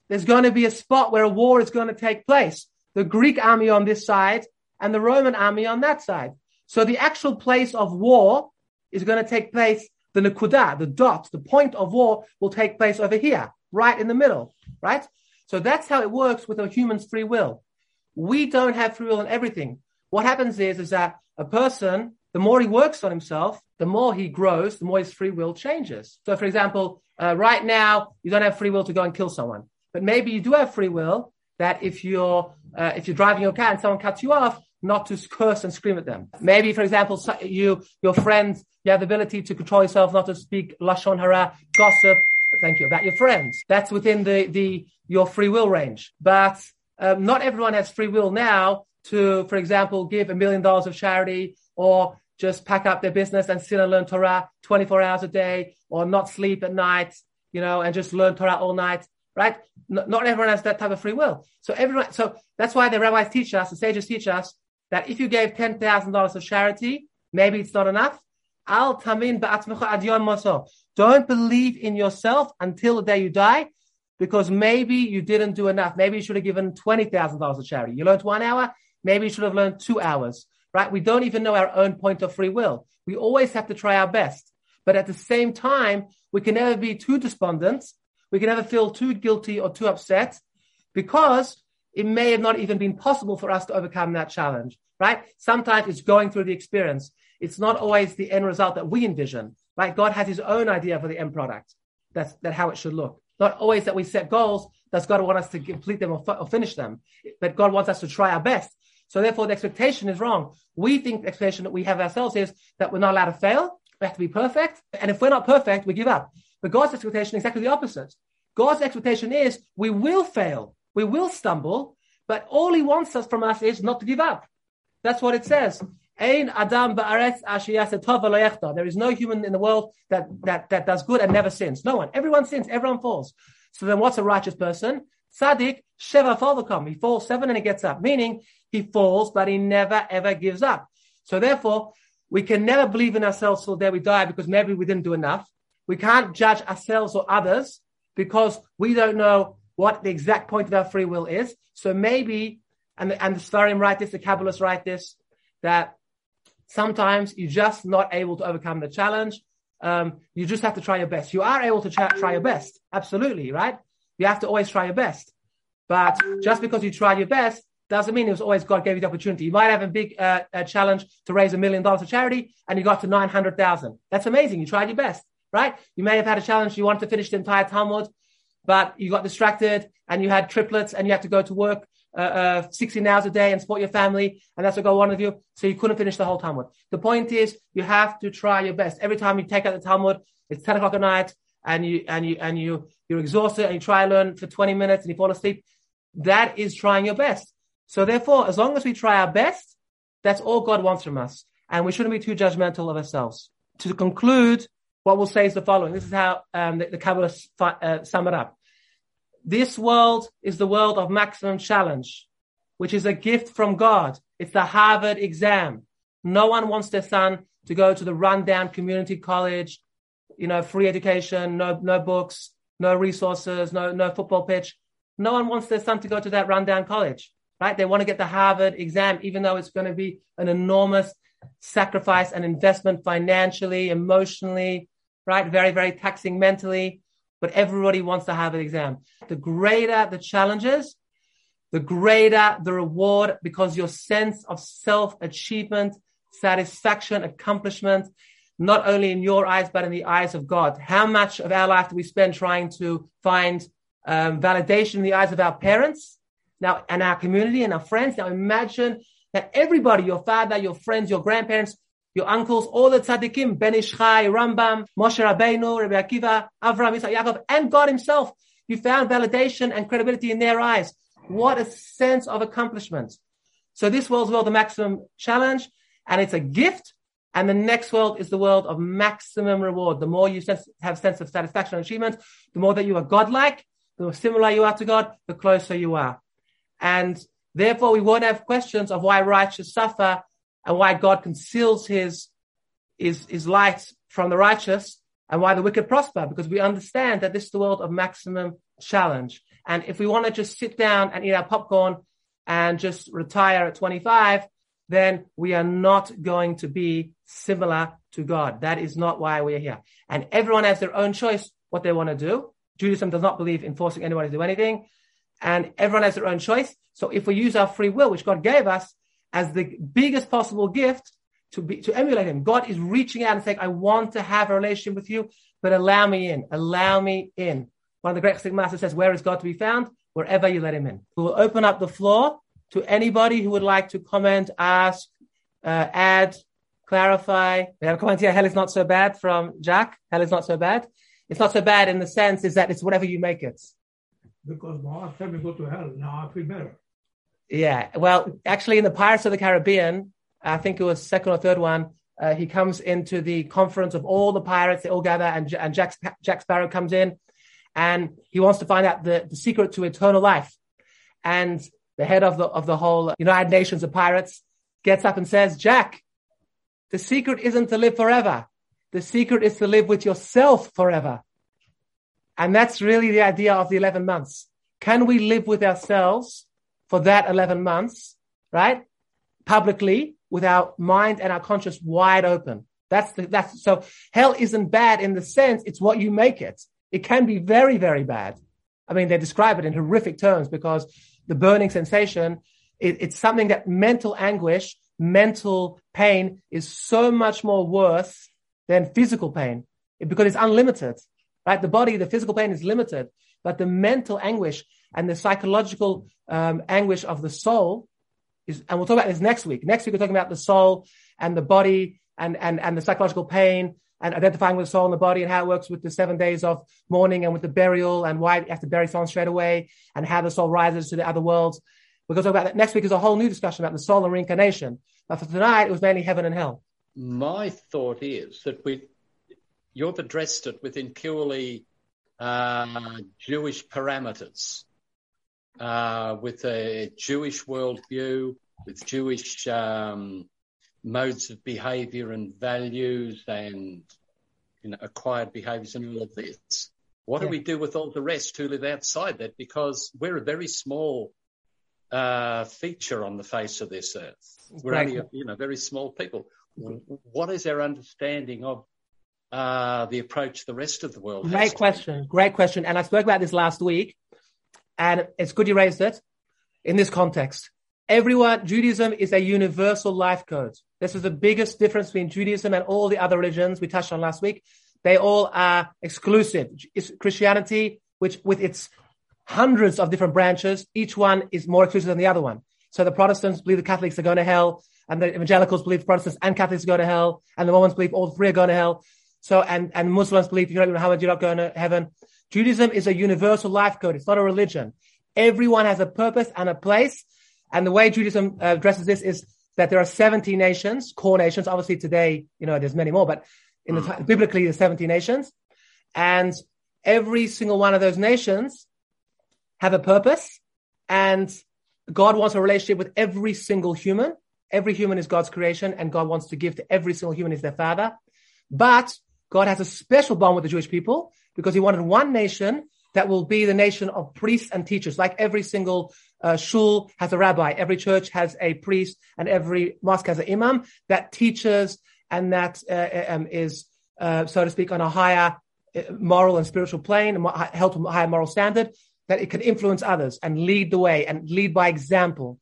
Speaker 1: there's going to be a spot where a war is going to take place. The Greek army on this side and the Roman army on that side. So the actual place of war is going to take place the nakuda, the dot, the point of war will take place over here, right in the middle, right? So that's how it works with a human's free will. We don't have free will in everything. What happens is, is that a person, the more he works on himself, the more he grows, the more his free will changes. So, for example, uh, right now you don't have free will to go and kill someone, but maybe you do have free will that if you're uh, if you're driving your car and someone cuts you off, not to curse and scream at them. Maybe, for example, you your friends, you have the ability to control yourself not to speak lashon hara, gossip. Thank you about your friends. That's within the the your free will range. But um, not everyone has free will now to, for example, give a million dollars of charity or just pack up their business and sit and learn Torah 24 hours a day or not sleep at night, you know, and just learn Torah all night, right? not everyone has that type of free will. So everyone, so that's why the rabbis teach us, the sages teach us that if you gave $10,000 of charity, maybe it's not enough. Al tamin Don't believe in yourself until the day you die, because maybe you didn't do enough. Maybe you should have given $20,000 of charity. You learned one hour. Maybe you should have learned two hours right? We don't even know our own point of free will. We always have to try our best. But at the same time, we can never be too despondent. We can never feel too guilty or too upset because it may have not even been possible for us to overcome that challenge, right? Sometimes it's going through the experience. It's not always the end result that we envision, right? God has his own idea for the end product. That's that how it should look. Not always that we set goals. Does God want us to complete them or, f- or finish them? But God wants us to try our best. So therefore, the expectation is wrong. We think the expectation that we have ourselves is that we're not allowed to fail. We have to be perfect. And if we're not perfect, we give up. But God's expectation is exactly the opposite. God's expectation is we will fail. We will stumble. But all he wants us from us is not to give up. That's what it says. There is no human in the world that, that, that does good and never sins. No one. Everyone sins. Everyone falls. So then what's a righteous person? Tzaddik, Sheva Falvakom. He falls seven and he gets up. Meaning he falls, but he never ever gives up. So therefore, we can never believe in ourselves till the day we die because maybe we didn't do enough. We can't judge ourselves or others because we don't know what the exact point of our free will is. So maybe, and the, and the Sefarim write this, the Kabbalists write this, that sometimes you're just not able to overcome the challenge. Um, you just have to try your best. You are able to try, your best. Absolutely, right? You have to always try your best. But just because you tried your best doesn't mean it was always God gave you the opportunity. You might have a big uh, a challenge to raise a million dollars of charity and you got to 900,000. That's amazing. You tried your best, right? You may have had a challenge. You wanted to finish the entire Talmud, but you got distracted and you had triplets and you had to go to work uh, uh, 16 hours a day and support your family. And that's what God wanted you. So you couldn't finish the whole Talmud. The point is you have to try your best. Every time you take out the Talmud, it's 10 o'clock at night and you, and you, and you, you're exhausted and you try to learn for 20 minutes and you fall asleep. That is trying your best. So therefore, as long as we try our best, that's all God wants from us. And we shouldn't be too judgmental of ourselves. To conclude, what we'll say is the following. This is how um, the, the Kabbalists uh, sum it up. This world is the world of maximum challenge, which is a gift from God. It's the Harvard exam. No one wants their son to go to the rundown community college, you know, free education, no, no books, no resources, no, no football pitch. No one wants their son to go to that rundown college right? They want to get the Harvard exam, even though it's going to be an enormous sacrifice and investment financially, emotionally, right? Very, very taxing mentally. But everybody wants to have an exam. The greater the challenges, the greater the reward because your sense of self achievement, satisfaction, accomplishment, not only in your eyes, but in the eyes of God. How much of our life do we spend trying to find um, validation in the eyes of our parents? now and our community and our friends. Now imagine that everybody, your father, your friends, your grandparents, your uncles, all the tzaddikim, Ben Ish Chai, Rambam, Moshe Rabbeinu, Rabbi Akiva, Avram, Yitzhak, Yaakov, and God himself. You found validation and credibility in their eyes. What a sense of accomplishment. So this world's world, the maximum challenge, and it's a gift. And the next world is the world of maximum reward. The more you have sense of satisfaction and achievement, the more that you are godlike, the more similar you are to God, the closer you are. And therefore, we won't have questions of why righteous suffer and why God conceals his, his, his light from the righteous and why the wicked prosper, because we understand that this is the world of maximum challenge. And if we want to just sit down and eat our popcorn and just retire at 25, then we are not going to be similar to God. That is not why we're here. And everyone has their own choice what they want to do. Judaism does not believe in forcing anyone to do anything. And everyone has their own choice. So if we use our free will, which God gave us as the biggest possible gift to be, to emulate him, God is reaching out and saying, I want to have a relationship with you, but allow me in, allow me in. One of the great Chassidic masters says, where is God to be found? Wherever you let him in. We will open up the floor to anybody who would like to comment, ask, uh, add, clarify. We have a comment here. Hell is not so bad from Jack. Hell is not so bad. It's not so bad in the sense is that it's whatever you make it.
Speaker 2: Because my wife told me go to hell. Now I feel better.
Speaker 1: Yeah. Well, actually, in the Pirates of the Caribbean, I think it was second or third one. Uh, he comes into the conference of all the pirates. They all gather, and, and Jack, Jack Sparrow comes in, and he wants to find out the, the secret to eternal life. And the head of the of the whole United Nations of pirates gets up and says, "Jack, the secret isn't to live forever. The secret is to live with yourself forever." And that's really the idea of the 11 months. Can we live with ourselves for that 11 months, right? Publicly with our mind and our conscience wide open. That's the, that's, so hell isn't bad in the sense it's what you make it. It can be very, very bad. I mean, they describe it in horrific terms because the burning sensation, it, it's something that mental anguish, mental pain is so much more worse than physical pain because it's unlimited, right? The body, the physical pain is limited, but the mental anguish and the psychological um, anguish of the soul is, and we'll talk about this next week. Next week, we're talking about the soul and the body and, and, and the psychological pain and identifying with the soul and the body and how it works with the seven days of mourning and with the burial and why you have to bury someone straight away and how the soul rises to the other worlds. We're going to talk about that. Next week is a whole new discussion about the soul and reincarnation. But for tonight, it was mainly heaven and hell.
Speaker 3: My thought is that we, you've addressed it within purely uh, Jewish parameters uh, with a Jewish worldview, with Jewish um, modes of behaviour and values and you know, acquired behaviours and all of this. What yeah. do we do with all the rest who live outside that? Because we're a very small uh, feature on the face of this earth. We're only, you know, very small people. What is our understanding of uh, the approach the rest of the world?
Speaker 1: Great question. Great question. And I spoke about this last week. And it's good you raised it in this context. Everyone, Judaism is a universal life code. This is the biggest difference between Judaism and all the other religions we touched on last week. They all are exclusive. It's Christianity, which with its hundreds of different branches, each one is more exclusive than the other one. So the Protestants believe the Catholics are going to hell, and the evangelicals believe Protestants and Catholics go to hell, and the Mormons believe all three are going to hell. So, and, and Muslims believe if you don't Muhammad, you're not going to heaven. Judaism is a universal life code. It's not a religion. Everyone has a purpose and a place. And the way Judaism uh, addresses this is that there are 70 nations, core nations. Obviously today, you know, there's many more, but in the time, biblically, there's 70 nations. And every single one of those nations have a purpose. And God wants a relationship with every single human. Every human is God's creation and God wants to give to every single human is their father. But God has a special bond with the Jewish people because he wanted one nation that will be the nation of priests and teachers. Like every single uh, shul has a rabbi, every church has a priest, and every mosque has an imam that teaches and that uh, um, is, uh, so to speak, on a higher uh, moral and spiritual plane, held to a higher moral standard, that it can influence others and lead the way and lead by example.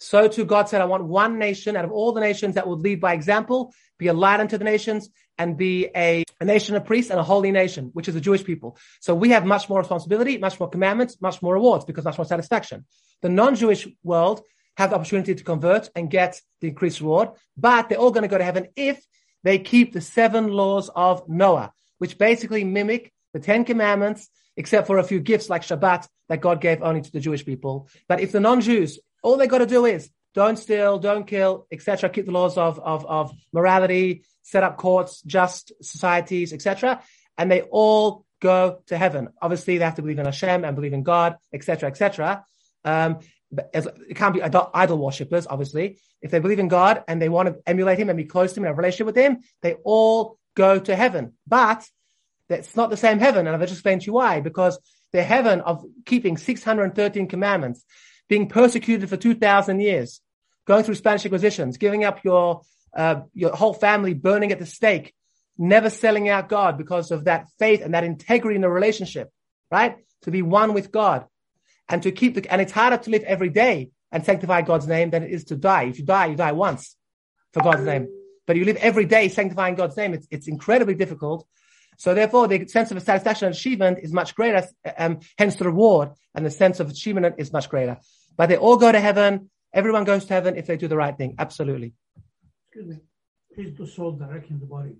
Speaker 1: So too God said, I want one nation out of all the nations that will lead by example, be a light unto the nations, and be a, a nation of priests and a holy nation, which is the Jewish people. So we have much more responsibility, much more commandments, much more rewards because much more satisfaction. The non-Jewish world have the opportunity to convert and get the increased reward, but they're all going to go to heaven if they keep the seven laws of Noah, which basically mimic the Ten Commandments, except for a few gifts like Shabbat that God gave only to the Jewish people. But if the non-Jews, all they got to do is don't steal, don't kill, etc., keep the laws of, of, of morality, set up courts, just societies, etc. And they all go to heaven. Obviously, they have to believe in Hashem and believe in God, etc., etc. Um, it can't be idol worshippers, obviously. If they believe in God and they want to emulate Him and be close to Him and have a relationship with Him, they all go to heaven. But that's not the same heaven, and I've just explained to you why. Because the heaven of keeping 613 commandments, being persecuted for 2,000 years, going through Spanish inquisitions, giving up your uh, your whole family burning at the stake, never selling out God because of that faith and that integrity in the relationship, right? To be one with God and to keep the, and it's harder to live every day and sanctify God's name than it is to die. If you die, you die once for God's name. But you live every day sanctifying God's name. It's, it's incredibly difficult. So therefore, the sense of satisfaction and achievement is much greater, um, hence the reward and the sense of achievement is much greater. But they all go to heaven. Everyone goes to heaven if they do the right thing. Absolutely.
Speaker 2: Excuse me. Is the soul directing the body?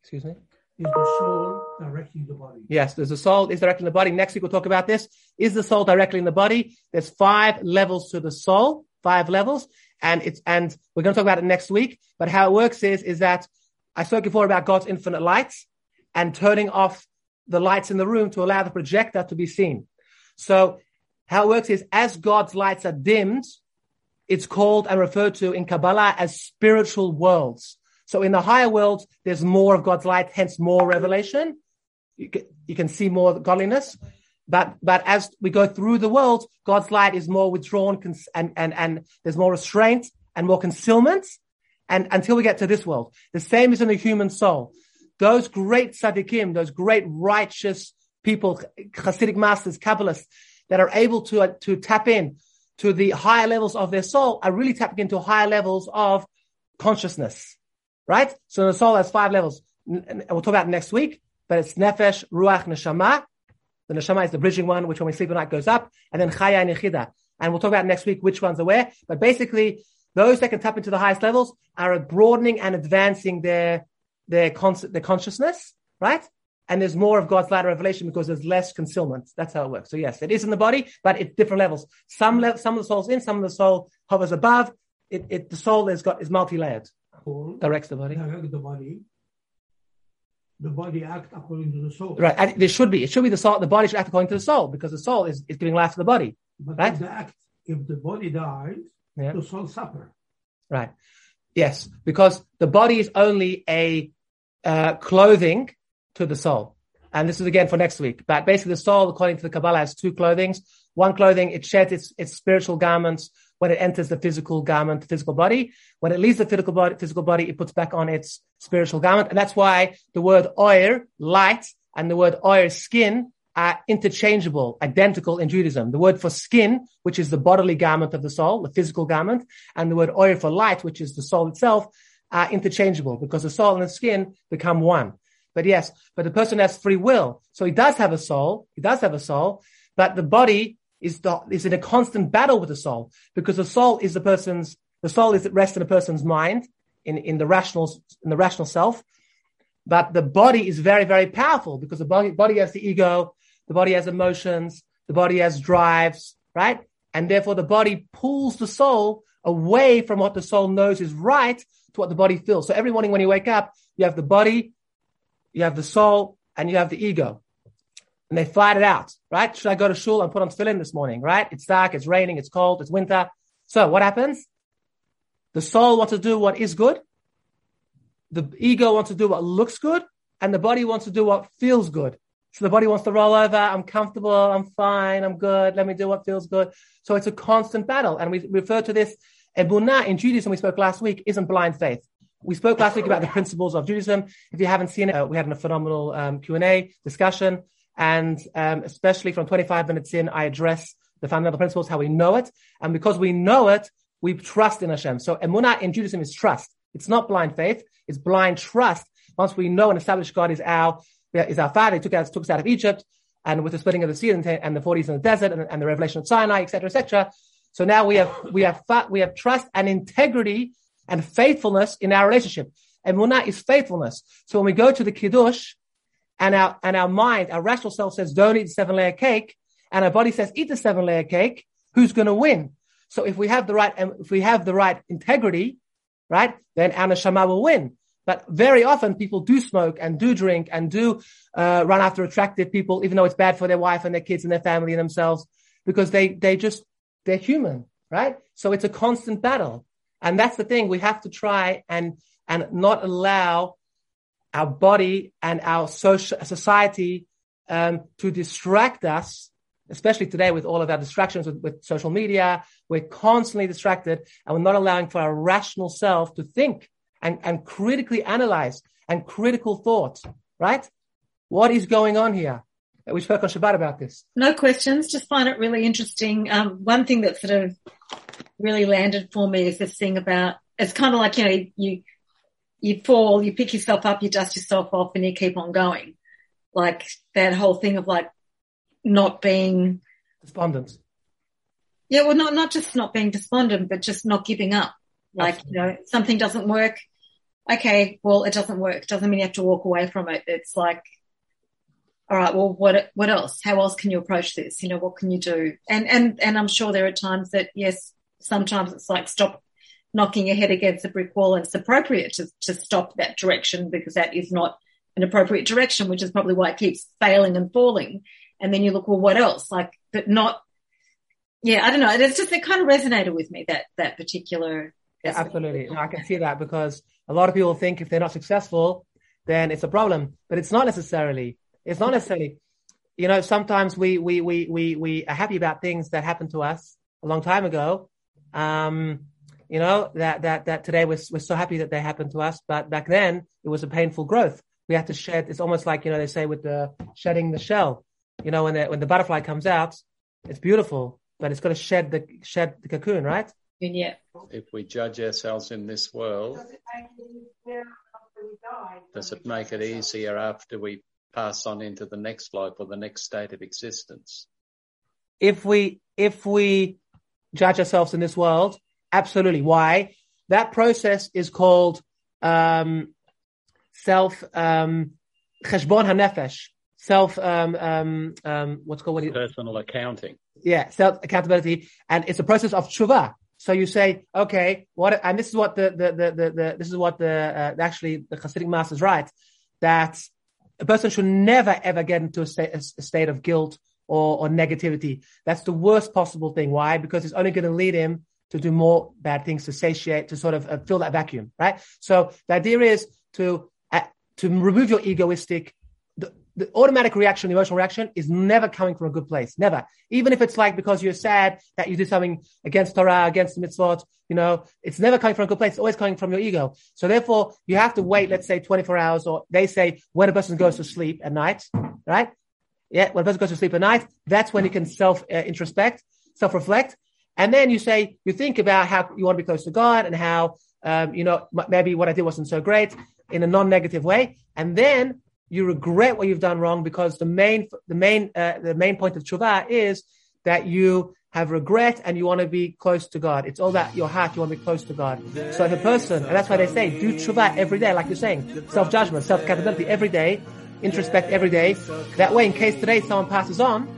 Speaker 1: Excuse me.
Speaker 2: Is the soul directing the body?
Speaker 1: Yes, there's a soul is directly in the body. Next week we'll talk about this. Is the soul directly in the body? There's five levels to the soul, five levels, and it's and we're going to talk about it next week. But how it works is is that I spoke before about God's infinite lights and turning off the lights in the room to allow the projector to be seen. So how it works is as God's lights are dimmed, it's called and referred to in Kabbalah as spiritual worlds. So in the higher world, there's more of God's light, hence more revelation. You can, you can see more godliness. But, but as we go through the world, God's light is more withdrawn and, and, and there's more restraint and more concealment. And until we get to this world, the same is in the human soul. Those great tzaddikim, those great righteous people, Hasidic masters, Kabbalists, that are able to, uh, to tap in to the higher levels of their soul are really tapping into higher levels of consciousness, right? So the soul has five levels. We'll talk about next week, but it's nefesh, ruach, neshama. The neshama is the bridging one, which when we sleep at night goes up, and then chaya and yechida. And we'll talk about next week which ones are where. But basically, those that can tap into the highest levels are broadening and advancing their their, con- their consciousness, right? And there's more of God's light revelation because there's less concealment. That's how it works. So yes, it is in the body, but it's different levels. Some le- some of the soul's in, some of the soul hovers above. It, it the soul is got is multi-layered.
Speaker 2: Soul
Speaker 1: Directs the body.
Speaker 2: direct the body. The body act according to the soul.
Speaker 1: Right. And there should be. It should be the soul. The body should act according to the soul because the soul is, is giving life to the body.
Speaker 2: But
Speaker 1: Right.
Speaker 2: if the act, if the body dies,
Speaker 1: Yeah.
Speaker 2: the soul suffer.
Speaker 1: Right. Yes, because the body is only a uh, clothing to the soul. And this is again for next week. But basically, the soul, according to the Kabbalah, has two clothings. One clothing, it sheds its, its spiritual garments when it enters the physical garment, the physical body. When it leaves the physical body, physical body, it puts back on its spiritual garment. And that's why the word oir, light, and the word oir, skin, are interchangeable, identical in Judaism. The word for skin, which is the bodily garment of the soul, the physical garment, and the word oir for light, which is the soul itself, are interchangeable because the soul and the skin become one. But yes, but the person has free will. So he does have a soul. He does have a soul, but the body is the, is in a constant battle with the soul because the soul is the person's, the soul is at rest in a person's mind, in, in the rational, in the rational self. But the body is very, very powerful because the body, body has the ego, the body has emotions, the body has drives, right? And therefore the body pulls the soul away from what the soul knows is right to what the body feels. So every morning when you wake up, you have the body, you have the soul, and you have the ego. And they fight it out, right? Should I go to shul and put on tefillin this morning, right? It's dark, it's raining, it's cold, it's winter. So what happens? The soul wants to do what is good. The ego wants to do what looks good. And the body wants to do what feels good. So the body wants to roll over. I'm comfortable. I'm fine. I'm good. Let me do what feels good. So it's a constant battle. And we refer to this Emunah in Judaism, we spoke last week, isn't blind faith. We spoke last week about the principles of Judaism. If you haven't seen it, uh, we had a phenomenal um, Q&A discussion. And um, especially from 25 minutes in, I address the fundamental principles, how we know it. And because we know it, we trust in Hashem. So Emunah in Judaism is trust. It's not blind faith. It's blind trust. Once we know and establish God is our, is our father, he took us, took us out of Egypt and with the splitting of the sea and, the 40s in the desert and, and the revelation of Sinai, etc., etc. So now we have, we have, we have trust and integrity and faithfulness in our relationship. Emunah is faithfulness. So when we go to the Kiddush and our, and our mind, our rational self says, don't eat the seven layer cake. And our body says, eat the seven layer cake. Who's going to win? So if we have the right, if we have the right integrity, right, then our neshama will win. But very often people do smoke and do drink and do uh, run after attractive people, even though it's bad for their wife and their kids and their family and themselves, because they they just they're human, right? So it's a constant battle, and that's the thing. We have to try and and not allow our body and our social society um, to distract us especially today with all of our distractions with, with, social media, we're constantly distracted and we're not allowing for our rational self to think and, and critically analyze and critical thought, right? What is going on here? We spoke on Shabbat about this.
Speaker 4: No questions. Just find it really interesting. Um, one thing that sort of really landed for me is this thing about, it's kind of like, you know, you, you fall, you pick yourself up, you dust yourself off and you keep on going. Like that whole thing of like not being
Speaker 1: despondent.
Speaker 4: Yeah, well, not, not just not being despondent, but just not giving up. Like, Absolutely. you know, something doesn't work. Okay, well, it doesn't work. Doesn't mean you have to walk away from it. It's like, all right, well, what, what else? How else can you approach this? You know, what can you do? And, and, and I'm sure there are times that, yes, sometimes it's like stop knocking your head against a brick wall and it's appropriate to, to stop that direction because that is not an appropriate direction, which is probably why it keeps failing and falling. And then you look, well, what else? Like, but not, yeah, I don't know. It's just, it kind of resonated with me, that, that particular.
Speaker 1: Yeah, absolutely. No, I can see that because a lot of people think if they're not successful, then it's a problem, but it's not necessarily. It's not necessarily. You know, sometimes we, we, we, we, we are happy about things that happened to us a long time ago. Um, you know, that, that, that today we're, we're so happy that they happened to us, but back then it was a painful growth. We had to shed, it's almost like, you know, they say with the shedding the shell, you know, when the, when the butterfly comes out, it's beautiful, but it's got to shed the, shed the cocoon, right?
Speaker 4: Yeah.
Speaker 3: If we judge ourselves in this world, does it make it easier after we pass on into the next life or the next state of existence?
Speaker 1: If we, if we judge ourselves in this world, absolutely. Why? That process is called, um, self, um, cheshbon hanefesh, self, um, um, um, what's called what
Speaker 3: personal accounting.
Speaker 1: Yeah, self accountability, and it's a process of tshuva. So you say, okay, what? And this is what the the the, the, the this is what the uh, actually the Hasidic masters write that a person should never ever get into a state, a state of guilt or, or negativity. That's the worst possible thing. Why? Because it's only going to lead him to do more bad things, to satiate, to sort of uh, fill that vacuum, right? So the idea is to uh, to remove your egoistic the automatic reaction, the emotional reaction is never coming from a good place. Never. Even if it's like because you're sad that you did something against Torah, against the mitzvot, you know, it's never coming from a good place. It's always coming from your ego. So therefore, you have to wait, let's say 24 hours, or they say when a person goes to sleep at night, right? Yeah, when a person goes to sleep at night, that's when you can self uh, introspect, self reflect. And then you say, you think about how you want to be close to God and how, um, you know, maybe what I did wasn't so great in a non-negative way. And then you regret what you've done wrong because the main, the main, uh, the main point of tshuva is that you have regret and you want to be close to God. It's all that your heart, you want to be close to God. So if a person, and that's why they say, do tshuva every day, like you're saying, self-judgment, self-accountability every day, introspect every day. That way, in case today someone passes on,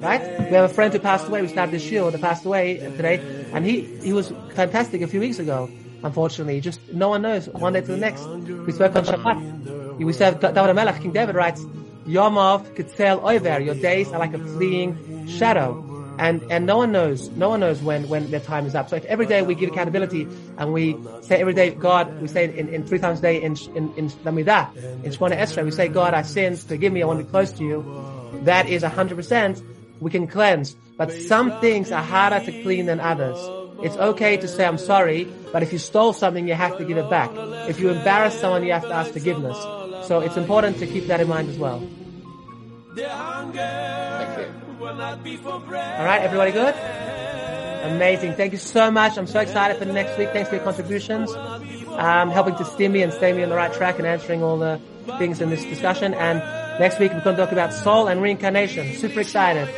Speaker 1: right? We have a friend who passed away. We started this year that passed away today, and he he was fantastic a few weeks ago. Unfortunately, just no one knows one day to the next. We spoke on Shabbat. We said, David Melech, King David writes, Yomov Kitzel Oiver, your days are like a fleeing shadow. And, and no one knows, no one knows when, when their time is up. So if every day we give accountability and we say every day, God, we say in, in three times a day in, in, in Amidah, in Shemona Esrei, we say, God, I sinned, forgive me, I want to be close to you. That is a hundred percent, we can cleanse. But some things are harder to clean than others. It's okay to say I'm sorry, but if you stole something, you have to give it back. If you embarrass someone, you have to ask forgiveness. So it's important to keep that in mind as well.
Speaker 3: Thank you.
Speaker 1: All right, everybody good? Amazing. Thank you so much. I'm so excited for next week. Thanks for your contributions. Um, helping to steer me and stay me on the right track and answering all the things in this discussion. And next week we're going to talk about soul and reincarnation. Super excited.